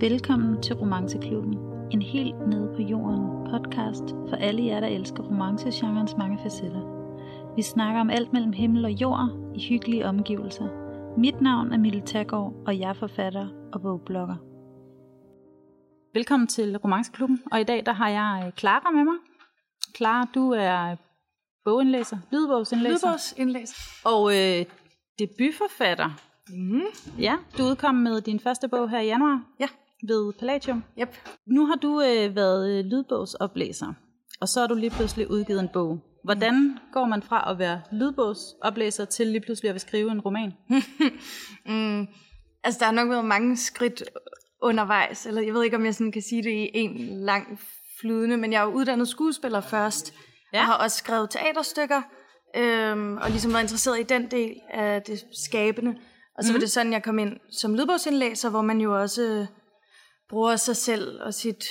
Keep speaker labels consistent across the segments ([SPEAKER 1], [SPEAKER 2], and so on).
[SPEAKER 1] Velkommen til Romanceklubben, en helt nede på jorden podcast for alle jer, der elsker romancegenrens mange facetter. Vi snakker om alt mellem himmel og jord i hyggelige omgivelser. Mit navn er Mille Taggaard, og jeg er forfatter og bogblogger. Velkommen til Romanceklubben, og i dag der har jeg øh, Clara med mig. Clara, du er bogindlæser, lydbogsindlæser.
[SPEAKER 2] Lydbogsindlæser.
[SPEAKER 1] Og øh, debutforfatter.
[SPEAKER 2] Mm.
[SPEAKER 1] Ja, du udkom med din første bog her i januar.
[SPEAKER 2] Ja.
[SPEAKER 1] Ved Palladium.
[SPEAKER 2] Yep.
[SPEAKER 1] Nu har du øh, været øh, lydbogsoplæser, og så har du lige pludselig udgivet en bog. Hvordan går man fra at være lydbogsoplæser til lige pludselig at skrive en roman?
[SPEAKER 2] mm. Altså, der har nok været mange skridt undervejs, eller jeg ved ikke, om jeg sådan kan sige det i en lang flydende, men jeg er jo uddannet skuespiller først, ja. og har også skrevet teaterstykker, øhm, og ligesom været interesseret i den del af det skabende. Og så mm. var det sådan, jeg kom ind som lydbogsindlæser, hvor man jo også bruger sig selv og sit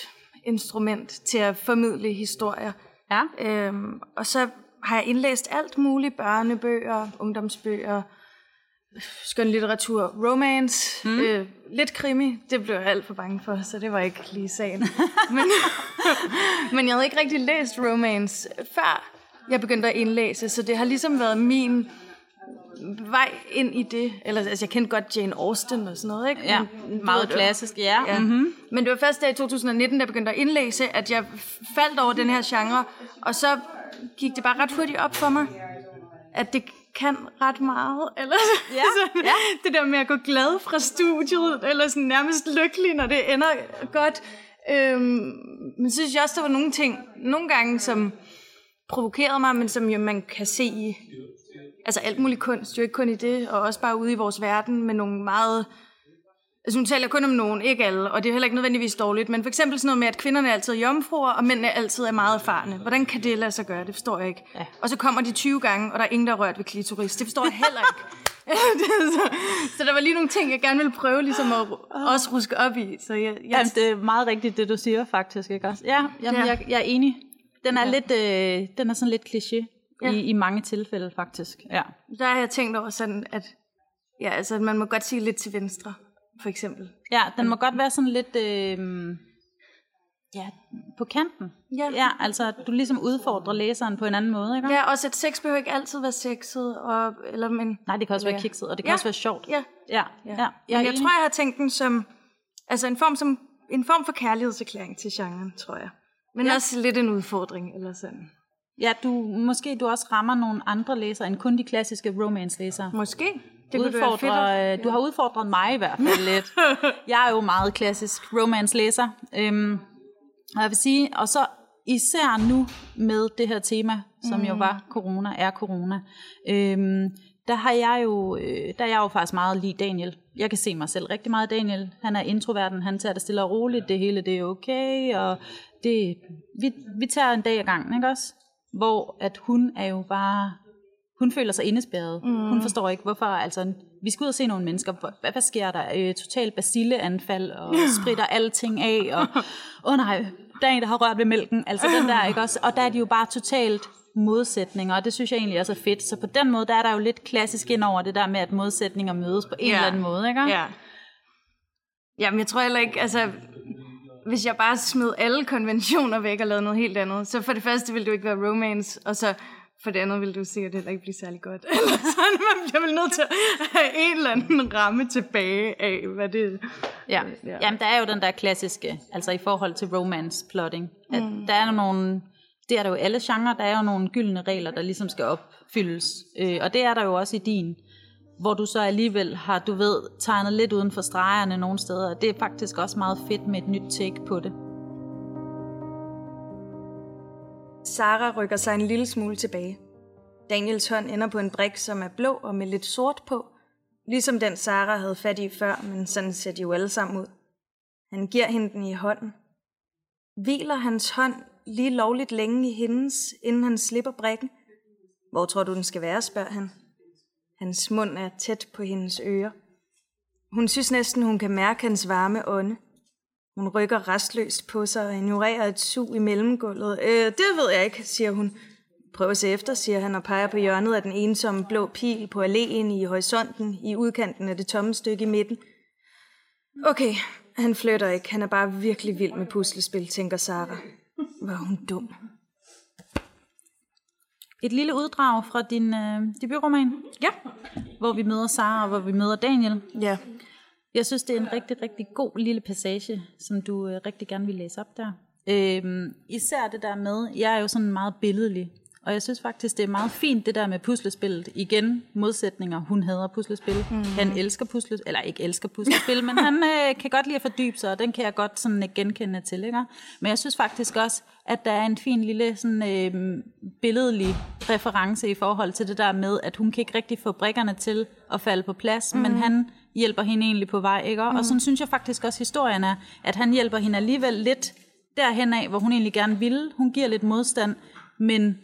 [SPEAKER 2] instrument til at formidle historier.
[SPEAKER 1] Ja.
[SPEAKER 2] Øhm, og så har jeg indlæst alt muligt, børnebøger, ungdomsbøger, skønlitteratur, romance, mm. øh, lidt krimi. Det blev jeg alt for bange for, så det var ikke lige sagen. men, men jeg havde ikke rigtig læst romance før jeg begyndte at indlæse, så det har ligesom været min vej ind i det. Eller, altså, jeg kendte godt Jane Austen og sådan noget, ikke?
[SPEAKER 1] Ja,
[SPEAKER 2] Men,
[SPEAKER 1] meget det, klassisk, ja.
[SPEAKER 2] ja. Mm-hmm. Men det var først der i 2019, da jeg begyndte at indlæse, at jeg faldt over den her genre, og så gik det bare ret hurtigt op for mig, at det kan ret meget. Eller
[SPEAKER 1] ja.
[SPEAKER 2] sådan, ja. det der med at gå glad fra studiet, eller sådan nærmest lykkelig, når det ender godt. Øhm, men synes jeg også, der var nogle ting, nogle gange, som provokerede mig, men som jo man kan se i altså alt muligt kunst, jo ikke kun i det, og også bare ude i vores verden med nogle meget... Altså nu taler kun om nogen, ikke alle, og det er heller ikke nødvendigvis dårligt, men for eksempel sådan noget med, at kvinderne er altid jomfruer, og mændene altid er meget erfarne. Hvordan kan det lade sig gøre? Det forstår jeg ikke. Ja. Og så kommer de 20 gange, og der er ingen, der er rørt ved klitoris. Det forstår jeg heller ikke. så, så der var lige nogle ting, jeg gerne ville prøve ligesom at også ruske op i. Så jeg, jeg...
[SPEAKER 1] Jamen, det er meget rigtigt, det du siger faktisk. Ikke også? Ja, jamen, ja. Jeg, jeg er enig. Den er, ja. lidt, øh, den er sådan lidt kliché ja. i, i mange tilfælde faktisk. Ja.
[SPEAKER 2] Der har jeg tænkt over sådan, at ja, altså, man må godt sige lidt til venstre, for eksempel.
[SPEAKER 1] Ja, den må godt være sådan lidt øh, ja, på kanten. Ja. ja, altså du ligesom udfordrer læseren på en anden måde, ikke?
[SPEAKER 2] Ja, også at sex behøver ikke altid være sexet, og, eller, men,
[SPEAKER 1] Nej, det kan også
[SPEAKER 2] ja.
[SPEAKER 1] være kikset, og det kan
[SPEAKER 2] ja.
[SPEAKER 1] også være sjovt.
[SPEAKER 2] Ja,
[SPEAKER 1] ja. ja. ja.
[SPEAKER 2] Jeg, jeg tror, jeg har tænkt den som altså en form, som, en form for kærlighedserklæring til genren, tror jeg. Men ja. også lidt en udfordring, eller sådan.
[SPEAKER 1] Ja, du, måske du også rammer nogle andre læsere, end kun de klassiske romance-læsere.
[SPEAKER 2] Måske.
[SPEAKER 1] Det Udfordre, fedt, du har udfordret mig i hvert fald lidt. Jeg er jo meget klassisk romance-læser. Øhm, og jeg vil sige, og så især nu med det her tema, som mm. jo var corona, er corona, øhm, der har jeg jo, øh, der er jeg jo faktisk meget lige Daniel. Jeg kan se mig selv rigtig meget Daniel. Han er introverten, han tager det stille og roligt, det hele det er okay, og det, vi, vi tager en dag ad gangen, ikke også? Hvor at hun er jo bare, hun føler sig indespærret. Mm. Hun forstår ikke, hvorfor, altså, vi skal ud og se nogle mennesker, hvad, hvad sker der? Øh, total basilleanfald, og spritter alting af, og åh oh, nej, der er en, der har rørt ved mælken, altså den der, ikke også? Og der er de jo bare totalt modsætninger, og det synes jeg egentlig også er fedt. Så på den måde, der er der jo lidt klassisk ind over det der med, at modsætninger mødes på en ja. eller anden måde, ikke?
[SPEAKER 2] Ja. Jamen, jeg tror heller ikke, altså, hvis jeg bare smed alle konventioner væk og lavede noget helt andet, så for det første ville jo ikke være romance, og så for det andet ville du sikkert heller ikke blive særlig godt. Eller sådan, man bliver vel nødt til at have en eller anden ramme tilbage af, hvad det
[SPEAKER 1] Ja, ja. Jamen, der er jo den der klassiske, altså i forhold til romance plotting, at mm. der er nogle, det er der jo alle genrer, der er jo nogle gyldne regler, der ligesom skal opfyldes, øh, og det er der jo også i din hvor du så alligevel har, du ved, tegnet lidt uden for stregerne nogle steder. Det er faktisk også meget fedt med et nyt take på det.
[SPEAKER 2] Sara rykker sig en lille smule tilbage. Daniels hånd ender på en brik, som er blå og med lidt sort på, ligesom den Sara havde fat i før, men sådan ser de jo alle sammen ud. Han giver hende den i hånden. Hviler hans hånd lige lovligt længe i hendes, inden han slipper brikken? Hvor tror du, den skal være, spørger han. Hans mund er tæt på hendes ører. Hun synes næsten, hun kan mærke hans varme ånde. Hun rykker restløst på sig og ignorerer et sug i mellemgulvet. Øh, det ved jeg ikke, siger hun. Prøv at se efter, siger han og peger på hjørnet af den ensomme blå pil på alléen i horisonten i udkanten af det tomme stykke i midten. Okay, Han flytter ikke. Han er bare virkelig vild med puslespil, tænker Sara. Var hun dum.
[SPEAKER 1] Et lille uddrag fra din øh, debutroman,
[SPEAKER 2] Ja.
[SPEAKER 1] hvor vi møder Sara og hvor vi møder Daniel.
[SPEAKER 2] Ja.
[SPEAKER 1] Jeg synes, det er en rigtig, rigtig god lille passage, som du øh, rigtig gerne vil læse op der. Øhm, især det der med, jeg er jo sådan meget billedlig, og jeg synes faktisk, det er meget fint, det der med puslespillet. Igen, modsætninger. Hun hader puslespil. Mm. Han elsker puslespil, eller ikke elsker puslespil, men han øh, kan godt lide at fordybe sig, og den kan jeg godt sådan øh, genkende til. Ikke? Men jeg synes faktisk også, at der er en fin lille sådan, øh, billedlig reference i forhold til det der med, at hun kan ikke rigtig få brikkerne til at falde på plads, mm. men han hjælper hende egentlig på vej. Ikke? Og sådan synes jeg faktisk også, historien er, at han hjælper hende alligevel lidt derhen af, hvor hun egentlig gerne ville. Hun giver lidt modstand, men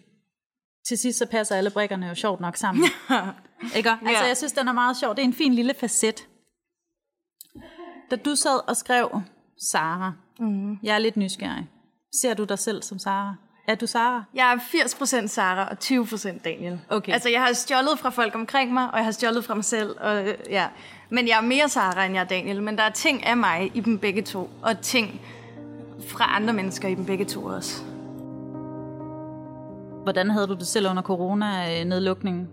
[SPEAKER 1] til sidst så passer alle brikkerne jo sjovt nok sammen. Ikke? Altså,
[SPEAKER 2] Ja.
[SPEAKER 1] jeg synes, den er meget sjov. Det er en fin lille facet. Da du sad og skrev Sara, mm. jeg er lidt nysgerrig. Ser du dig selv som Sara? Er du Sara?
[SPEAKER 2] Jeg er 80% Sara og 20% Daniel.
[SPEAKER 1] Okay.
[SPEAKER 2] Altså, jeg har stjålet fra folk omkring mig, og jeg har stjålet fra mig selv. Og, øh, ja. Men jeg er mere Sara, end jeg er Daniel. Men der er ting af mig i dem begge to, og ting fra andre mennesker i dem begge to også.
[SPEAKER 1] Hvordan havde du det selv under corona-nedlukningen?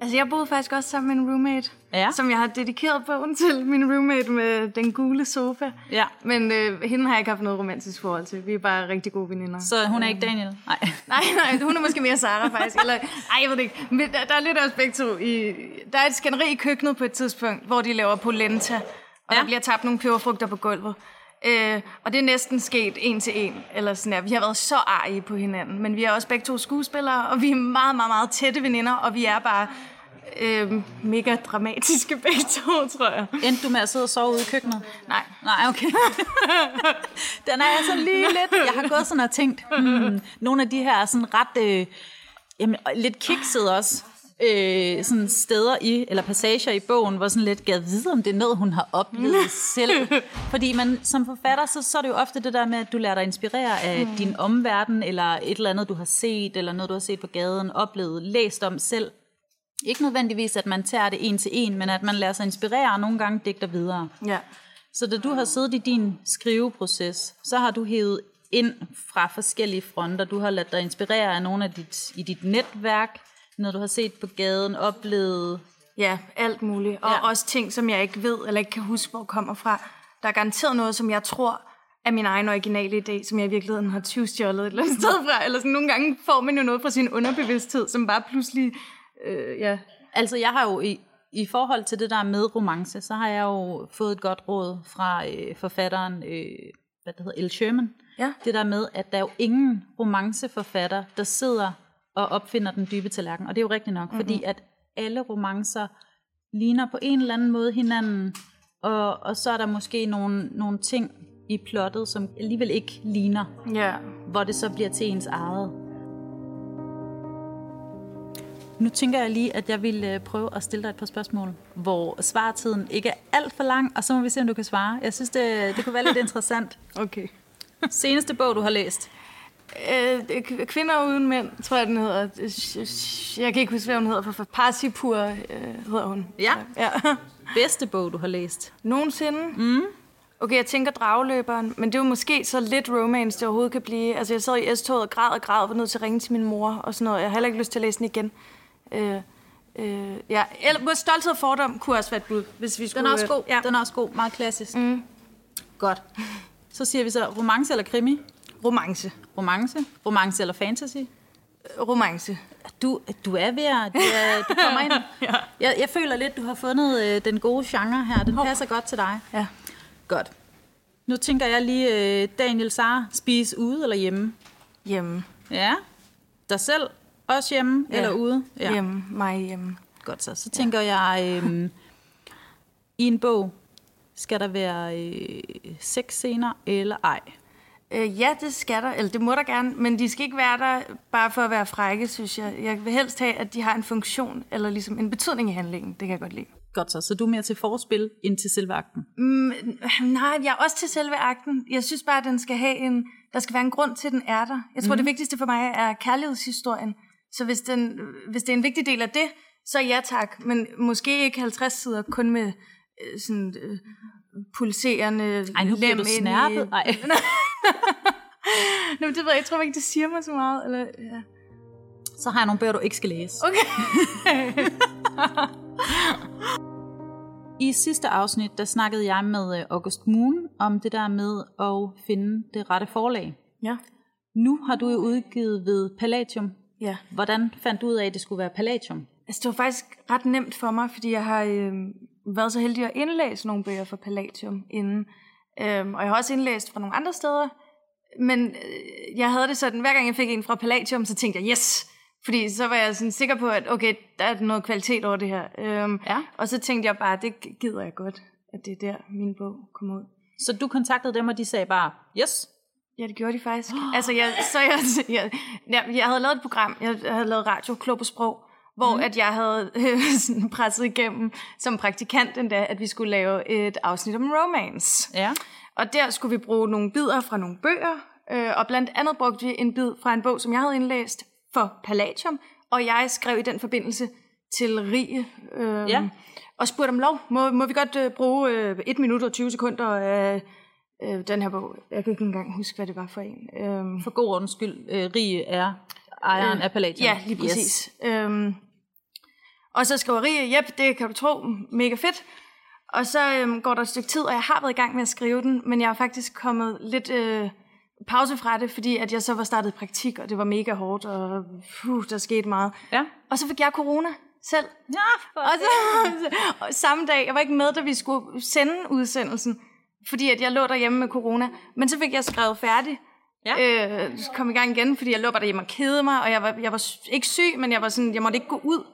[SPEAKER 2] Altså, jeg boede faktisk også sammen med en roommate,
[SPEAKER 1] Ja.
[SPEAKER 2] som jeg har dedikeret bogen til. Min roommate med den gule sofa.
[SPEAKER 1] Ja.
[SPEAKER 2] Men øh, hende har jeg ikke haft noget romantisk forhold til. Vi er bare rigtig gode veninder.
[SPEAKER 1] Så hun er ikke Daniel? Nej.
[SPEAKER 2] Nej, nej, hun er måske mere Sara faktisk. Eller, ej, jeg ved det ikke. Men der, der er lidt også begge to. I, der er et skænderi i køkkenet på et tidspunkt, hvor de laver polenta, og. Ja. der bliver tabt nogle peberfrugter på gulvet. Øh, og det er næsten sket en til en. Eller sådan. Vi har været så arige på hinanden, men vi er også begge to skuespillere, og vi er meget, meget, meget tætte veninder, og vi er bare øh, mega dramatiske begge to, tror jeg.
[SPEAKER 1] Endte du med at sidde og sove ude i køkkenet?
[SPEAKER 2] Nej.
[SPEAKER 1] Nej, okay. Den er jeg sådan lige lidt... Jeg har gået sådan og tænkt, hmm, nogle af de her sådan ret... Øh, jamen, lidt kiksede også øh, sådan steder i, eller passager i bogen, hvor sådan lidt gad vide, om det er noget, hun har oplevet selv. Fordi man som forfatter, så, så er det jo ofte det der med, at du lader dig inspirere af mm. din omverden, eller et eller andet, du har set, eller noget, du har set på gaden, oplevet, læst om selv. Ikke nødvendigvis, at man tager det en til en, men at man lader sig inspirere og nogle gange digter videre.
[SPEAKER 2] Ja.
[SPEAKER 1] Så da du har siddet i din skriveproces, så har du hævet ind fra forskellige fronter. Du har ladet dig inspirere af nogle af dit, i dit netværk, noget du har set på gaden, oplevet.
[SPEAKER 2] Ja, alt muligt. Og
[SPEAKER 1] Ja.
[SPEAKER 2] også ting, som jeg ikke ved, eller ikke kan huske, hvor kommer fra. Der er garanteret noget, som jeg tror er min egen originale idé, som jeg i virkeligheden har tyvstjålet et eller andet sted fra. Eller sådan nogle gange får man jo noget fra sin underbevidsthed, som bare pludselig... Øh, ja.
[SPEAKER 1] Altså jeg har jo i, i forhold til det der med romance, så har jeg jo fået et godt råd fra øh, forfatteren, øh, hvad det hedder, El Sherman.
[SPEAKER 2] Ja.
[SPEAKER 1] Det der med, at der er jo ingen romanceforfatter, der sidder og opfinder den dybe tallerken. Og det er jo rigtigt nok, mm-hmm. fordi at alle romancer ligner på en eller anden måde hinanden, og, og så er der måske nogle, nogle ting i plottet, som alligevel ikke ligner,
[SPEAKER 2] Ja.
[SPEAKER 1] hvor det så bliver til ens eget. Nu tænker jeg lige, at jeg vil øh, prøve at stille dig et par spørgsmål, hvor svartiden ikke er alt for lang, og så må vi se, om du kan svare. Jeg synes, det, det kunne være lidt interessant.
[SPEAKER 2] Okay.
[SPEAKER 1] Seneste bog, du har læst.
[SPEAKER 2] Øh, Kvinder uden mænd, tror jeg, den hedder. Jeg kan ikke huske, hvad hun hedder. For Parsipur øh, hedder hun.
[SPEAKER 1] Ja.
[SPEAKER 2] ja.
[SPEAKER 1] Bedste bog, du har læst.
[SPEAKER 2] Nogensinde? Mm. Okay, jeg tænker dragløberen, men det er jo måske så lidt romance, det overhovedet kan blive. Altså, jeg sad i S-toget og græd og græd, og var nødt til at ringe til min mor og sådan noget. Jeg har heller ikke lyst til at læse den igen. Øh, øh, ja, eller Stolthed og Fordom kunne også være et bud, hvis vi skulle...
[SPEAKER 1] Den er også god.
[SPEAKER 2] Ja.
[SPEAKER 1] Den er også god. Meget klassisk. Mm. Godt. Så siger vi så romance eller krimi?
[SPEAKER 2] Romance.
[SPEAKER 1] Romance. Romance eller fantasy?
[SPEAKER 2] Romance.
[SPEAKER 1] Du, du er ved at... Du, du kommer ind.
[SPEAKER 2] Ja.
[SPEAKER 1] jeg, jeg føler lidt, du har fundet øh, den gode genre her. Den passer godt til dig.
[SPEAKER 2] Ja.
[SPEAKER 1] Godt. Nu tænker jeg lige, øh, Daniel Sar, spise ude eller hjemme?
[SPEAKER 2] Hjemme.
[SPEAKER 1] Ja. Dig selv? Også hjemme
[SPEAKER 2] Ja.
[SPEAKER 1] eller ude?
[SPEAKER 2] Ja. Hjemme. Mig hjemme.
[SPEAKER 1] Godt så. Så tænker jeg, øh, i en bog, skal der være øh, seks scener eller ej?
[SPEAKER 2] Øh, ja, det skal der, eller det må der gerne, men de skal ikke være der bare for at være frække, synes jeg. Jeg vil helst have, at de har en funktion, eller ligesom en betydning i handlingen. Det kan jeg godt lide.
[SPEAKER 1] Godt så. Så du er mere til forspil end til selve akten?
[SPEAKER 2] Mm, nej, jeg er også til selve akten. Jeg synes bare, at den skal have en, der skal være en grund til, at den er der. Jeg tror, mm. det vigtigste for mig er kærlighedshistorien. Så hvis, den, hvis det er en vigtig del af det, så ja tak. Men måske ikke 50 sider kun med øh, sådan øh, pulserende
[SPEAKER 1] Ej, nu bliver du snærpet. Ej.
[SPEAKER 2] Nå, det ved jeg, jeg tror ikke, det siger mig så meget. Eller, ja.
[SPEAKER 1] Så har jeg nogle bøger, du ikke skal læse.
[SPEAKER 2] Okay.
[SPEAKER 1] I sidste afsnit, der snakkede jeg med øh, August Moon om det der med at finde det rette forlag.
[SPEAKER 2] ja.
[SPEAKER 1] Nu har du jo udgivet ved Palladium.
[SPEAKER 2] ja.
[SPEAKER 1] Hvordan fandt du ud af, at det skulle være Palladium?
[SPEAKER 2] Altså, det var faktisk ret nemt for mig, fordi jeg har øh, været så heldig at indlæse nogle bøger fra Palladium inden. Øhm, og jeg har også indlæst fra nogle andre steder. Men øh, jeg havde det sådan, hver gang jeg fik en fra Palladium, så tænkte jeg, yes! Fordi så var jeg sådan sikker på, at okay, der er noget kvalitet over det her. Øhm,
[SPEAKER 1] Ja.
[SPEAKER 2] Og så tænkte jeg bare, det gider jeg godt, at det er der, min bog kommer ud.
[SPEAKER 1] Så du kontaktede dem, og de sagde bare, yes,
[SPEAKER 2] Ja, det gjorde de faktisk. Altså, jeg, så jeg, jeg, jeg, jeg havde lavet et program, jeg havde lavet radio, Klog på Sprog, hvor mm. at jeg havde øh, sådan presset igennem som praktikant endda, at vi skulle lave et afsnit om romance.
[SPEAKER 1] ja.
[SPEAKER 2] Og der skulle vi bruge nogle bidder fra nogle bøger, øh, og blandt andet brugte vi en bid fra en bog, som jeg havde indlæst for Palladium, og jeg skrev i den forbindelse til Rie, øh,
[SPEAKER 1] Ja.
[SPEAKER 2] og spurgte om lov. Må, må vi godt øh, bruge øh, 1 minut og 20 sekunder af øh, den her bog? Jeg kan ikke engang huske, hvad det var for en. Øh,
[SPEAKER 1] For god ordens skyld, øh, Rie er ejeren af Palladium.
[SPEAKER 2] Ja, lige præcis. Yes. Øhm, og så skriver Rie, jep, det kan du tro, mega fedt. Og så øhm, går der et stykke tid, og jeg har været i gang med at skrive den, men jeg har faktisk kommet lidt øh, pause fra det, fordi at jeg så var startet i praktik, og det var mega hårdt, og puh, der skete meget.
[SPEAKER 1] Ja.
[SPEAKER 2] Og så fik jeg corona selv.
[SPEAKER 1] Ja,
[SPEAKER 2] Og, så, og samme dag, jeg var ikke med, da vi skulle sende udsendelsen, fordi at jeg lå derhjemme med corona. Men så fik jeg skrevet færdig,
[SPEAKER 1] Ja.
[SPEAKER 2] øh, kom i gang igen, fordi jeg lå bare derhjemme og kede mig, og jeg var, jeg var ikke syg, men jeg var sådan, jeg måtte ikke gå ud.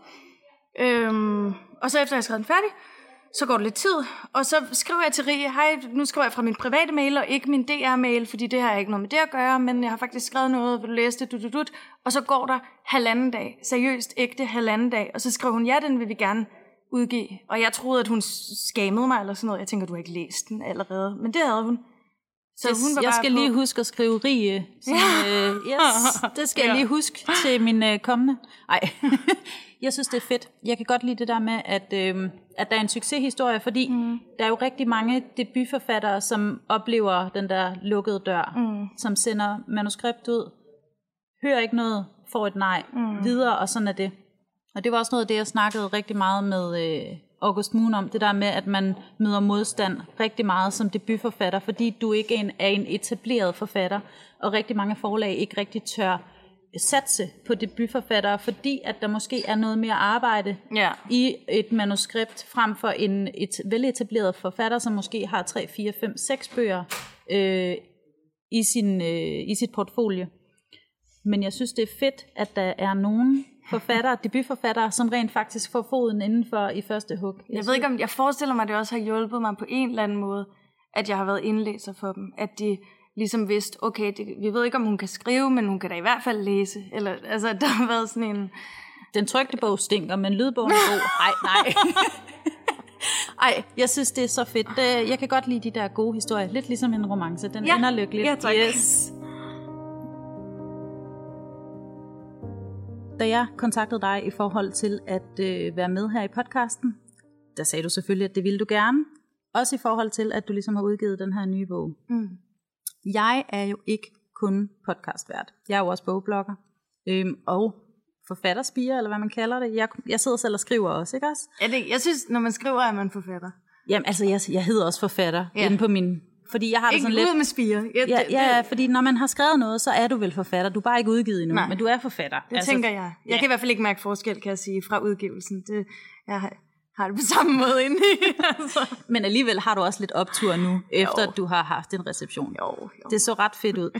[SPEAKER 2] Øhm, og så efter jeg har skrevet den færdig, så går der lidt tid, og så skriver jeg til Rie, hej, nu skriver jeg fra min private mail, og ikke min DR-mail, fordi det har ikke noget med det at gøre, men jeg har faktisk skrevet noget, vil du læse det, dut, dut, du. og så går der halvanden dag, seriøst ægte halvanden dag, og så skriver hun, ja, den vil vi gerne udgive, og jeg troede, at hun skammede mig eller sådan noget, jeg tænker, du har ikke læst den allerede, men det havde hun. Så hun var
[SPEAKER 1] jeg skal
[SPEAKER 2] på-
[SPEAKER 1] lige huske at skrive Rie. Som, øh, yes, det skal jeg
[SPEAKER 2] Ja.
[SPEAKER 1] lige huske til min øh, kommende. Ej, jeg synes, det er fedt. Jeg kan godt lide det der med, at, øh, at der er en succeshistorie, fordi mm. der er jo rigtig mange debutforfattere, som oplever den der lukkede dør, mm. som sender manuskript ud, hører ikke noget, får et nej, mm. videre, og sådan er det. Og det var også noget af det, jeg snakkede rigtig meget med øh, August Moon om, det der med, at man møder modstand rigtig meget som debutforfatter, fordi du ikke er en, er en etableret forfatter, og rigtig mange forlag ikke rigtig tør satse på debutforfattere, fordi at der måske er noget mere arbejde
[SPEAKER 2] Ja.
[SPEAKER 1] i et manuskript, frem for en et veletableret forfatter, som måske har 3, 4, 5, 6 bøger øh, i, sin, øh, i sit portfolio. Men jeg synes, det er fedt, at der er nogen forfattere, debutforfattere, som rent faktisk får foden indenfor i første hug.
[SPEAKER 2] Jeg ved ikke om, jeg forestiller mig, at det også har hjulpet mig på en eller anden måde, at jeg har været indlæser for dem. At de ligesom vidste, okay, det, vi ved ikke, om hun kan skrive, men hun kan da i hvert fald læse. Eller, altså, der har været sådan en...
[SPEAKER 1] Den trykte bog stinker, men lydbogen er god. Ej, nej. Ej, jeg synes, det er så fedt. Jeg kan godt lide de der gode historier. Lidt ligesom en romance. Den
[SPEAKER 2] Ja.
[SPEAKER 1] ender lykkeligt.
[SPEAKER 2] Ja, tak.
[SPEAKER 1] Yes. Da jeg kontaktede dig i forhold til at øh, være med her i podcasten, der sagde du selvfølgelig, at det ville du gerne. Også i forhold til, at du ligesom har udgivet den her nye bog.
[SPEAKER 2] Mm.
[SPEAKER 1] Jeg er jo ikke kun podcastvært. Jeg er jo også bogblogger. Øhm, og forfatterspiger, eller hvad man kalder det. Jeg, jeg sidder selv og skriver også, ikke også?
[SPEAKER 2] Ja, det, jeg synes, når man skriver, er man forfatter.
[SPEAKER 1] Jamen, altså, jeg, jeg hedder også forfatter
[SPEAKER 2] Ja.
[SPEAKER 1] inde på min... Fordi jeg har
[SPEAKER 2] Ikke
[SPEAKER 1] sådan lidt...
[SPEAKER 2] ud med spiger. Ja,
[SPEAKER 1] Ja,
[SPEAKER 2] det,
[SPEAKER 1] ja, fordi når man har skrevet noget, så er du vel forfatter. Du er bare ikke udgivet endnu,
[SPEAKER 2] Nej.
[SPEAKER 1] men du er forfatter.
[SPEAKER 2] det altså, tænker jeg. Jeg
[SPEAKER 1] ja.
[SPEAKER 2] kan i hvert fald ikke mærke forskel, kan jeg sige, fra udgivelsen. Det, jeg har, har det på samme måde inde i. altså.
[SPEAKER 1] Men alligevel har du også lidt optur nu, efter
[SPEAKER 2] Jo.
[SPEAKER 1] du har haft en reception.
[SPEAKER 2] Jo, jo.
[SPEAKER 1] Det så ret fedt ud.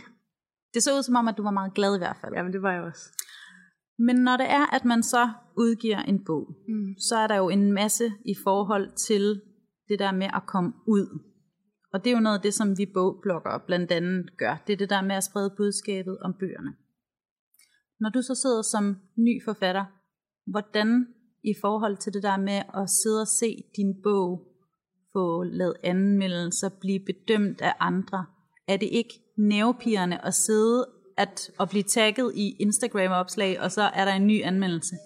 [SPEAKER 1] Det så ud som om, at du var meget glad i hvert fald.
[SPEAKER 2] Jamen, det var jeg også.
[SPEAKER 1] Men når det er, at man så udgiver en bog,
[SPEAKER 2] Mm.
[SPEAKER 1] så er der jo en masse i forhold til det der med at komme ud. Og det er jo noget af det, som vi bogbloggere blandt andet gør. Det er det der med at sprede budskabet om bøgerne. Når du så sidder som ny forfatter, hvordan i forhold til det der med at sidde og se din bog, få lavet anmeldelser, blive bedømt af andre, er det ikke nervepigerne at sidde at, at blive tagget i Instagram-opslag, og så er der en ny anmeldelse?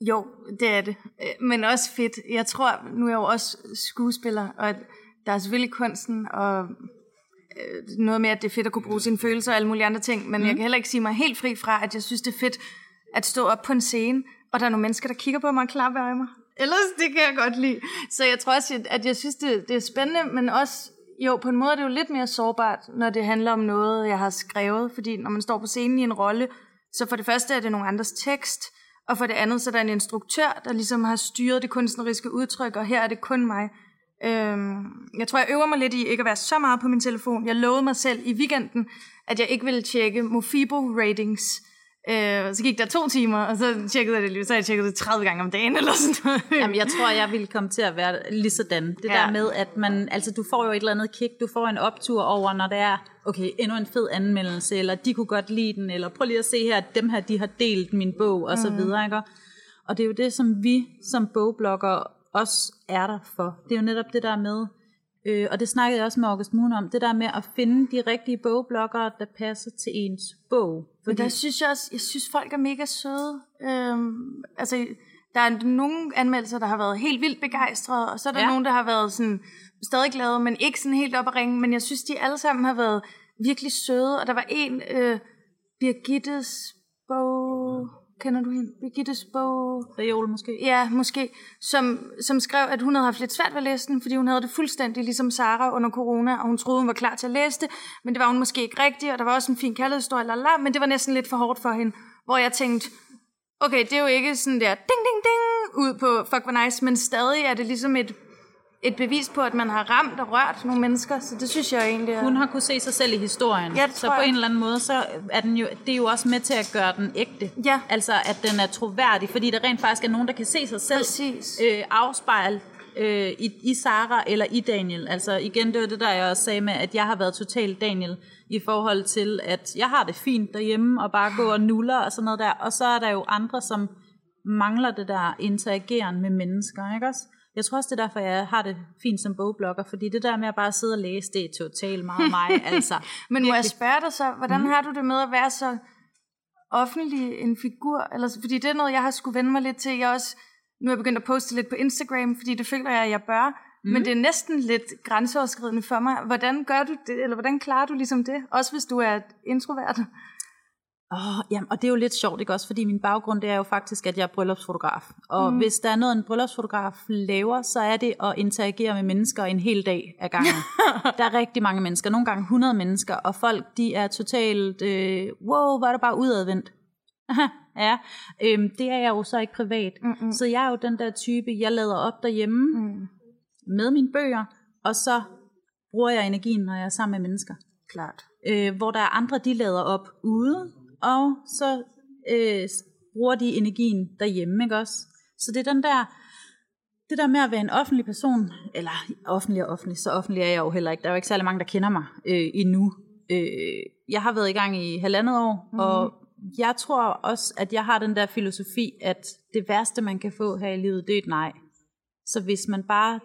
[SPEAKER 2] Jo, det er det. Øh, men også fedt. Jeg tror, nu er jeg jo også skuespiller, og der er selvfølgelig kunsten og øh, noget med, at det er fedt at kunne bruge sine følelser og alle mulige andre ting, men mm. jeg kan heller ikke sige mig helt fri fra, at jeg synes, det er fedt at stå op på en scene, og der er nogle mennesker, der kigger på mig og klapper af mig. Ellers, det kan jeg godt lide. Så jeg tror også, at jeg synes, det, det er spændende, men også, jo, på en måde er det jo lidt mere sårbart, når det handler om noget, jeg har skrevet, fordi når man står på scenen i en rolle, så for det første er det nogle andres tekst, og for det andet så er der en instruktør, der ligesom har styret det kunstneriske udtryk, og her er det kun mig. Øhm, jeg tror, jeg øver mig lidt i ikke at være så meget på min telefon. Jeg lovede mig selv i weekenden, at jeg ikke ville tjekke Mofibo-ratings. Øh, så gik der to timer, og så tjekkede jeg det lige, så jeg tjekket det 30 gange om dagen, eller sådan noget.
[SPEAKER 1] Jamen, jeg tror, jeg ville komme til at være lige sådan. Det ja. der med, at man, altså du får jo et eller andet kick, du får en optur over, når det er, okay, endnu en fed anmeldelse, eller de kunne godt lide den, eller prøv lige at se her, at dem her, de har delt min bog, og så mm. videre, ikke? Og det er jo det, som vi som bogblogger også er der for. Det er jo netop det der med, øh, og det snakkede jeg også med August Moon om, det der med at finde de rigtige bogbloggere, der passer til ens bog.
[SPEAKER 2] Fordi... Men der synes jeg også, jeg synes folk er mega søde. Øhm, altså, der er nogle anmeldelser, der har været helt vildt begejstrede, og så er der ja. nogen, der har været sådan stadig glade, men ikke sådan helt op at ringe. Men jeg synes, de alle sammen har været virkelig søde. Og der var en, øh, Birgittes bog kender du hende? Birgittes bog?
[SPEAKER 1] Reol måske?
[SPEAKER 2] Ja, måske. Som, som skrev, at hun havde haft lidt svært ved at læse den, fordi hun havde det fuldstændig ligesom Sara under corona, og hun troede, hun var klar til at læse det, men det var hun måske ikke rigtig, og der var også en fin kærlighedshistorie, la, men det var næsten lidt for hårdt for hende, hvor jeg tænkte, okay, det er jo ikke sådan der ding, ding, ding, ud på fuck, hvor nice, men stadig er det ligesom et et bevis på, at man har ramt og rørt nogle mennesker, så det synes jeg egentlig er...
[SPEAKER 1] Hun har kunne se sig selv i historien, ja, så på en eller anden måde, så er den jo, det er jo også med til at gøre den ægte.
[SPEAKER 2] Ja.
[SPEAKER 1] Altså, at den er troværdig, fordi der rent faktisk er nogen, der kan se sig selv
[SPEAKER 2] Præcis.
[SPEAKER 1] øh, afspejle øh, i, i Sara eller i Daniel. Altså igen, det var det, der jeg også sagde med, at jeg har været totalt Daniel i forhold til, at jeg har det fint derhjemme og bare gå og nuller og sådan noget der. Og så er der jo andre, som mangler det der interageren med mennesker, ikke også? Jeg tror også, det er derfor, jeg har det fint som bogblogger, fordi det der med at bare sidde og læse, det er totalt meget mig. altså,
[SPEAKER 2] Men må jeg spørge dig så, hvordan mm. har du det med at være så offentlig en figur? Eller, fordi det er noget, jeg har skulle vende mig lidt til. Jeg også, nu er jeg begyndt at poste lidt på Instagram, fordi det føler jeg, at jeg bør. Mm. Men det er næsten lidt grænseoverskridende for mig. Hvordan gør du det, eller hvordan klarer du ligesom det? Også hvis du er introvert.
[SPEAKER 1] Oh, jamen, og det er jo lidt sjovt, ikke også? Fordi min baggrund det er jo faktisk, at jeg er bryllupsfotograf. Og mm. hvis der er noget, en bryllupsfotograf laver, så er det at interagere med mennesker en hel dag ad gangen. der er rigtig mange mennesker, nogle gange 100 mennesker, og folk de er totalt, øh, wow, var det bare udadvendt. ja, øhm, det er jeg jo så ikke privat. Mm-mm. Så jeg er jo den der type, jeg lader op derhjemme mm. med mine bøger, og så bruger jeg energien, når jeg er sammen med mennesker.
[SPEAKER 2] Klart.
[SPEAKER 1] Øh, hvor der er andre, de lader op ude, og så øh, bruger de energien derhjemme, ikke også? Så det er den der, det der med at være en offentlig person, eller offentlig og offentlig, så offentlig er jeg jo heller ikke. Der er jo ikke særlig mange, der kender mig øh, endnu. Øh, jeg har været i gang i halvandet år, mm. og jeg tror også, at jeg har den der filosofi, at det værste, man kan få her i livet, det er et nej. Så hvis man bare,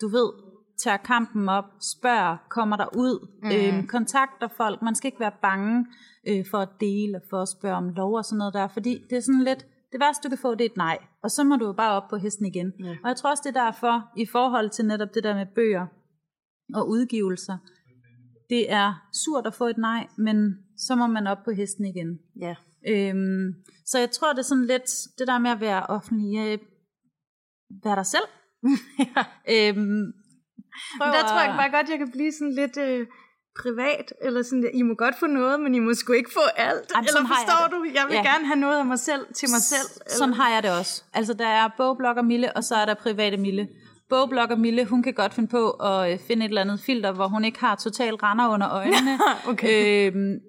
[SPEAKER 1] du ved, tager kampen op, spørger, kommer der ud, mm. øh, kontakter folk, man skal ikke være bange øh, for at dele, for at spørge om lov og sådan noget der, fordi det er sådan lidt, det værste du kan få, det er et nej, og så må du jo bare op på hesten igen. Ja. Og jeg tror også, det er derfor, i forhold til netop det der med bøger og udgivelser, det er surt at få et nej, men så må man op på hesten igen.
[SPEAKER 2] Ja.
[SPEAKER 1] Øhm, så jeg tror, det er sådan lidt, det der med at være offentlig, øh, være dig selv.
[SPEAKER 2] ja. øhm, der tror jeg bare godt, jeg kan blive sådan lidt... Øh privat, eller sådan, I må godt få noget, men I må sgu ikke få alt. Jamen, eller forstår jeg du? Jeg vil ja. gerne have noget af mig selv til mig selv.
[SPEAKER 1] Eller? Sådan har jeg det også. Altså, der er bogblogger Mille, og så er der private Mille. Bogblogger Mille, hun kan godt finde på at øh, finde et eller andet filter, hvor hun ikke har total render under øjnene.
[SPEAKER 2] okay.
[SPEAKER 1] øhm,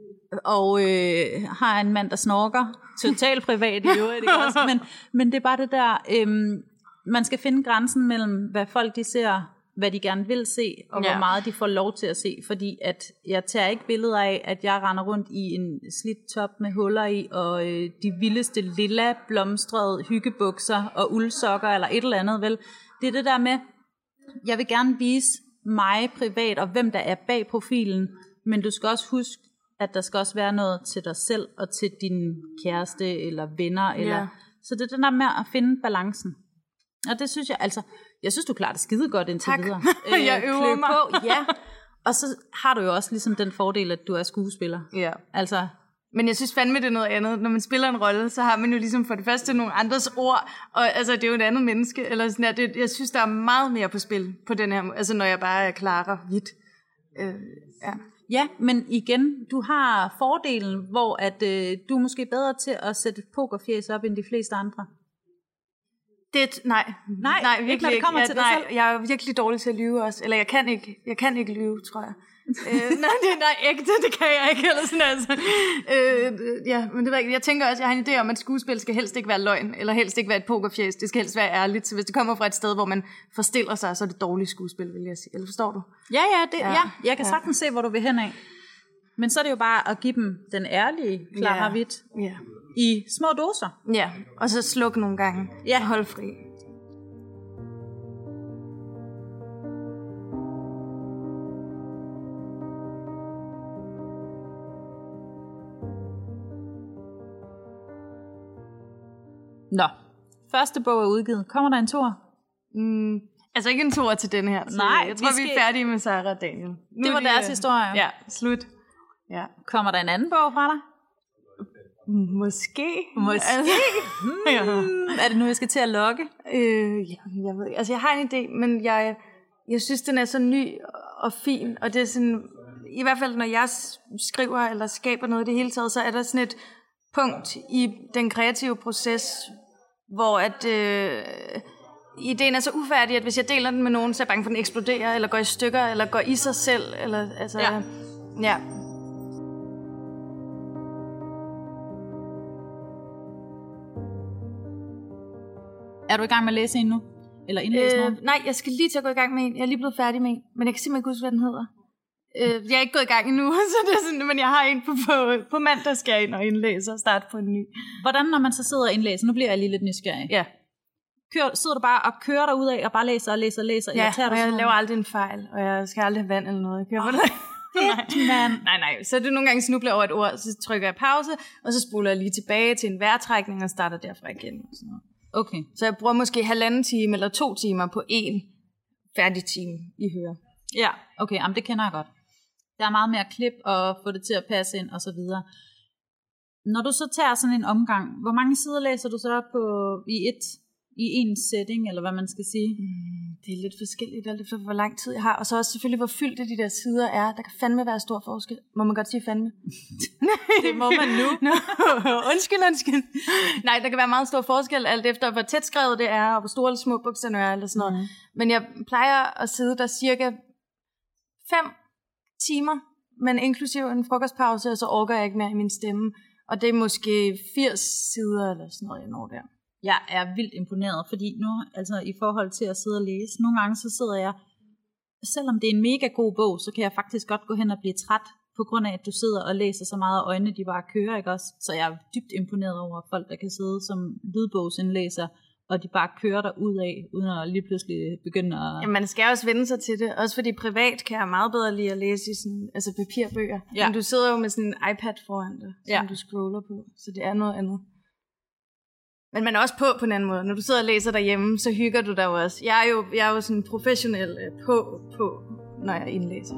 [SPEAKER 1] og øh, har en mand, der snorker. Total privat i øvrigt, ikke også? Men, men det er bare det der, øhm, man skal finde grænsen mellem, hvad folk de ser hvad de gerne vil se, og ja. hvor meget de får lov til at se, fordi at jeg tager ikke billeder af, at jeg render rundt i en slidt top med huller i, og øh, de vildeste lilla blomstrede hyggebukser og uldsokker eller et eller andet, vel? Det er det der med, jeg vil gerne vise mig privat, og hvem der er bag profilen, men du skal også huske, at der skal også være noget til dig selv, og til din kæreste, eller venner, eller Så det er den der med at finde balancen. Og det synes jeg, altså, jeg synes, du klarer det skide godt indtil
[SPEAKER 2] Tak.
[SPEAKER 1] videre.
[SPEAKER 2] Jeg øver mig.
[SPEAKER 1] På, ja. Og så har du jo også ligesom den fordel, at du er skuespiller.
[SPEAKER 2] Ja.
[SPEAKER 1] Altså,
[SPEAKER 2] Men jeg synes fandme, det er noget andet. Når man spiller en rolle, så har man jo ligesom for det første nogle andres ord, og altså, det er jo et andet menneske. Eller sådan der. Det, jeg synes, der er meget mere på spil på den her måde, altså når jeg bare er Clara Hvidt. Øh, ja.
[SPEAKER 1] ja, men igen, du har fordelen, hvor at, øh, du er måske bedre til at sætte et pokerfjes op, end de fleste andre.
[SPEAKER 2] Det, nej.
[SPEAKER 1] Nej,
[SPEAKER 2] nej
[SPEAKER 1] ikke når det kommer
[SPEAKER 2] ja,
[SPEAKER 1] til dig
[SPEAKER 2] nej,
[SPEAKER 1] selv.
[SPEAKER 2] Jeg er virkelig dårlig til at lyve også. Eller jeg kan ikke, jeg kan ikke lyve, tror jeg. øh, nej, det, nej, ægte, det kan jeg ikke. Eller sådan, altså. øh, ja, men det var ikke. Jeg tænker også, jeg har en idé om, at skuespil skal helst ikke være løgn, eller helst ikke være et pokerfjes. Det skal helst være ærligt. Så hvis det kommer fra et sted, hvor man forstiller sig, så er det dårligt skuespil, vil jeg sige. Eller forstår du?
[SPEAKER 1] Ja, ja, det, ja.
[SPEAKER 2] Ja,
[SPEAKER 1] ja jeg kan
[SPEAKER 2] ja.
[SPEAKER 1] sagtens se, hvor du vil hen af. Men så er det jo bare at give dem den ærlige Clara
[SPEAKER 2] Ja. Ja.
[SPEAKER 1] i små doser.
[SPEAKER 2] Ja, og så sluk nogle gange.
[SPEAKER 1] Ja.
[SPEAKER 2] Og hold fri.
[SPEAKER 1] Nå, første bog er udgivet. Kommer der en tor?
[SPEAKER 2] Mm, altså ikke en tor til den her. Så
[SPEAKER 1] Nej,
[SPEAKER 2] jeg tror,
[SPEAKER 1] vi
[SPEAKER 2] vi,
[SPEAKER 1] skal-
[SPEAKER 2] er færdige med Sarah og Daniel. Nu
[SPEAKER 1] Det var
[SPEAKER 2] de,
[SPEAKER 1] deres
[SPEAKER 2] øh,
[SPEAKER 1] historie.
[SPEAKER 2] Ja, slut. Ja.
[SPEAKER 1] Kommer der en anden bog fra dig?
[SPEAKER 2] Måske.
[SPEAKER 1] Måske.
[SPEAKER 2] Altså, ja.
[SPEAKER 1] Hmm, er det nu, jeg skal til at logge?
[SPEAKER 2] Øh, ja, jeg ved ikke. Altså, jeg har en idé, men jeg, jeg synes, den er så ny og fin, og det er sådan, i hvert fald når jeg skriver eller skaber noget i det hele taget, så er der sådan et punkt i den kreative proces, hvor at øh, ideen er så ufærdig, at hvis jeg deler den med nogen, så er jeg bange for, at den eksploderer, eller går i stykker, eller går i sig selv, eller altså,
[SPEAKER 1] Ja.
[SPEAKER 2] ja.
[SPEAKER 1] Er du i gang med at læse en nu? Eller indlæse øh, noget?
[SPEAKER 2] nej, jeg skal lige til at gå i gang med en. Jeg er lige blevet færdig med en, men jeg kan simpelthen ikke huske, hvad den hedder. Øh, jeg er ikke gået i gang endnu, så det er sådan, men jeg har en på, på, på mandag, skal jeg ind og indlæse og starte på en ny.
[SPEAKER 1] Hvordan, når man så sidder og indlæser? Nu bliver jeg lige lidt nysgerrig.
[SPEAKER 2] Ja,
[SPEAKER 1] Kører, sidder du bare og kører dig ud af og bare læser og læser og læser?
[SPEAKER 2] ja
[SPEAKER 1] du
[SPEAKER 2] og jeg laver aldrig en fejl, og jeg skal aldrig have vand eller noget. Jeg kører på det.
[SPEAKER 1] Mand.
[SPEAKER 2] Nej, nej, så er det nogle gange snubler over et ord, så trykker jeg pause, og så spoler jeg lige tilbage til en vejrtrækning og starter derfra igen. Og sådan noget.
[SPEAKER 1] Okay.
[SPEAKER 2] Så jeg bruger måske halvanden time eller to timer på en færdig time i høre.
[SPEAKER 1] Ja, okay, jamen det kender jeg godt. Der er meget mere klip og få det til at passe ind og så videre. Når du så tager sådan en omgang, hvor mange sider læser du så på i et i en setting, eller hvad man skal sige?
[SPEAKER 2] Det er lidt forskelligt, alt efter hvor lang tid jeg har. Og så også selvfølgelig, hvor fyldte de der sider er. Der kan fandme være stor forskel. Må man godt sige fandme?
[SPEAKER 1] Det må man nu.
[SPEAKER 2] Nå, undskyld, undskyld. Nej, der kan være meget stor forskel, alt efter hvor tæt skrevet det er, og hvor store eller små bukserne er, eller sådan noget. Mm. Men jeg plejer at sidde der cirka 5 timer, men inklusive en frokostpause, og så orker jeg ikke mere i min stemme. Og det er måske 80 sider eller sådan noget, jeg når der.
[SPEAKER 1] Jeg er vildt imponeret, fordi nu, altså i forhold til at sidde og læse, nogle gange så sidder jeg, selvom det er en mega god bog, så kan jeg faktisk godt gå hen og blive træt, på grund af, at du sidder og læser så meget, og øjnene de bare kører, ikke også? Så jeg er dybt imponeret over folk, der kan sidde som lydbogsindlæser, og de bare kører der ud af, uden at lige pludselig begynde at...
[SPEAKER 2] Ja, man skal også vende sig til det. Også fordi privat kan jeg meget bedre lide at læse i sådan, altså papirbøger.
[SPEAKER 1] Ja.
[SPEAKER 2] Men du sidder jo med sådan en iPad foran dig, som
[SPEAKER 1] ja.
[SPEAKER 2] du scroller på. Så det er noget andet. Men man er også på på en anden måde. Når du sidder og læser derhjemme, så hygger du dig også. Jeg er jo, jeg er jo sådan professionel øh, på, på, når jeg indlæser.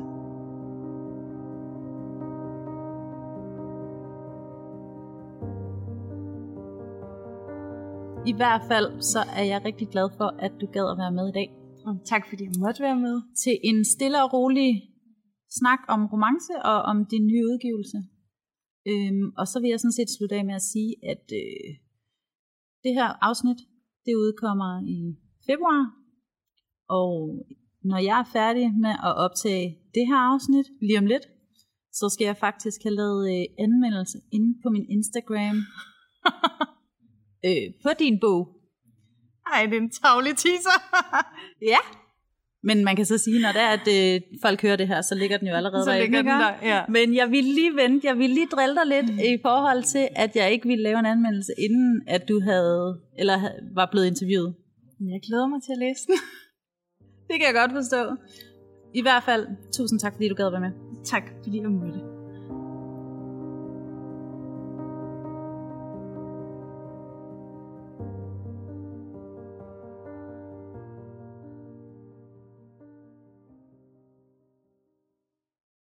[SPEAKER 1] I hvert fald, så er jeg rigtig glad for, at du gad at være med i dag.
[SPEAKER 2] Og tak fordi jeg måtte være med.
[SPEAKER 1] Til en stille og rolig snak om romance og om din nye udgivelse. Øhm, og så vil jeg sådan set slutte af med at sige, at øh, det her afsnit, det udkommer i februar. Og når jeg er færdig med at optage det her afsnit lige om lidt, så skal jeg faktisk have lavet øh, anmeldelse inde på min Instagram øh, på din bog.
[SPEAKER 2] Ej, det er en tavlig teaser.
[SPEAKER 1] Ja. Men man kan så sige, når det er, at øh, folk hører det her, så ligger den jo allerede
[SPEAKER 2] Så
[SPEAKER 1] derinde,
[SPEAKER 2] ligger den der, ja.
[SPEAKER 1] Men jeg vil lige vente, jeg vil lige drille dig lidt mm. i forhold til, at jeg ikke ville lave en anmeldelse, inden at du havde, eller var blevet interviewet.
[SPEAKER 2] Jeg glæder mig til at læse den.
[SPEAKER 1] Det kan jeg godt forstå. I hvert fald, tusind tak, fordi du gad være med.
[SPEAKER 2] tak fordi jeg måtte.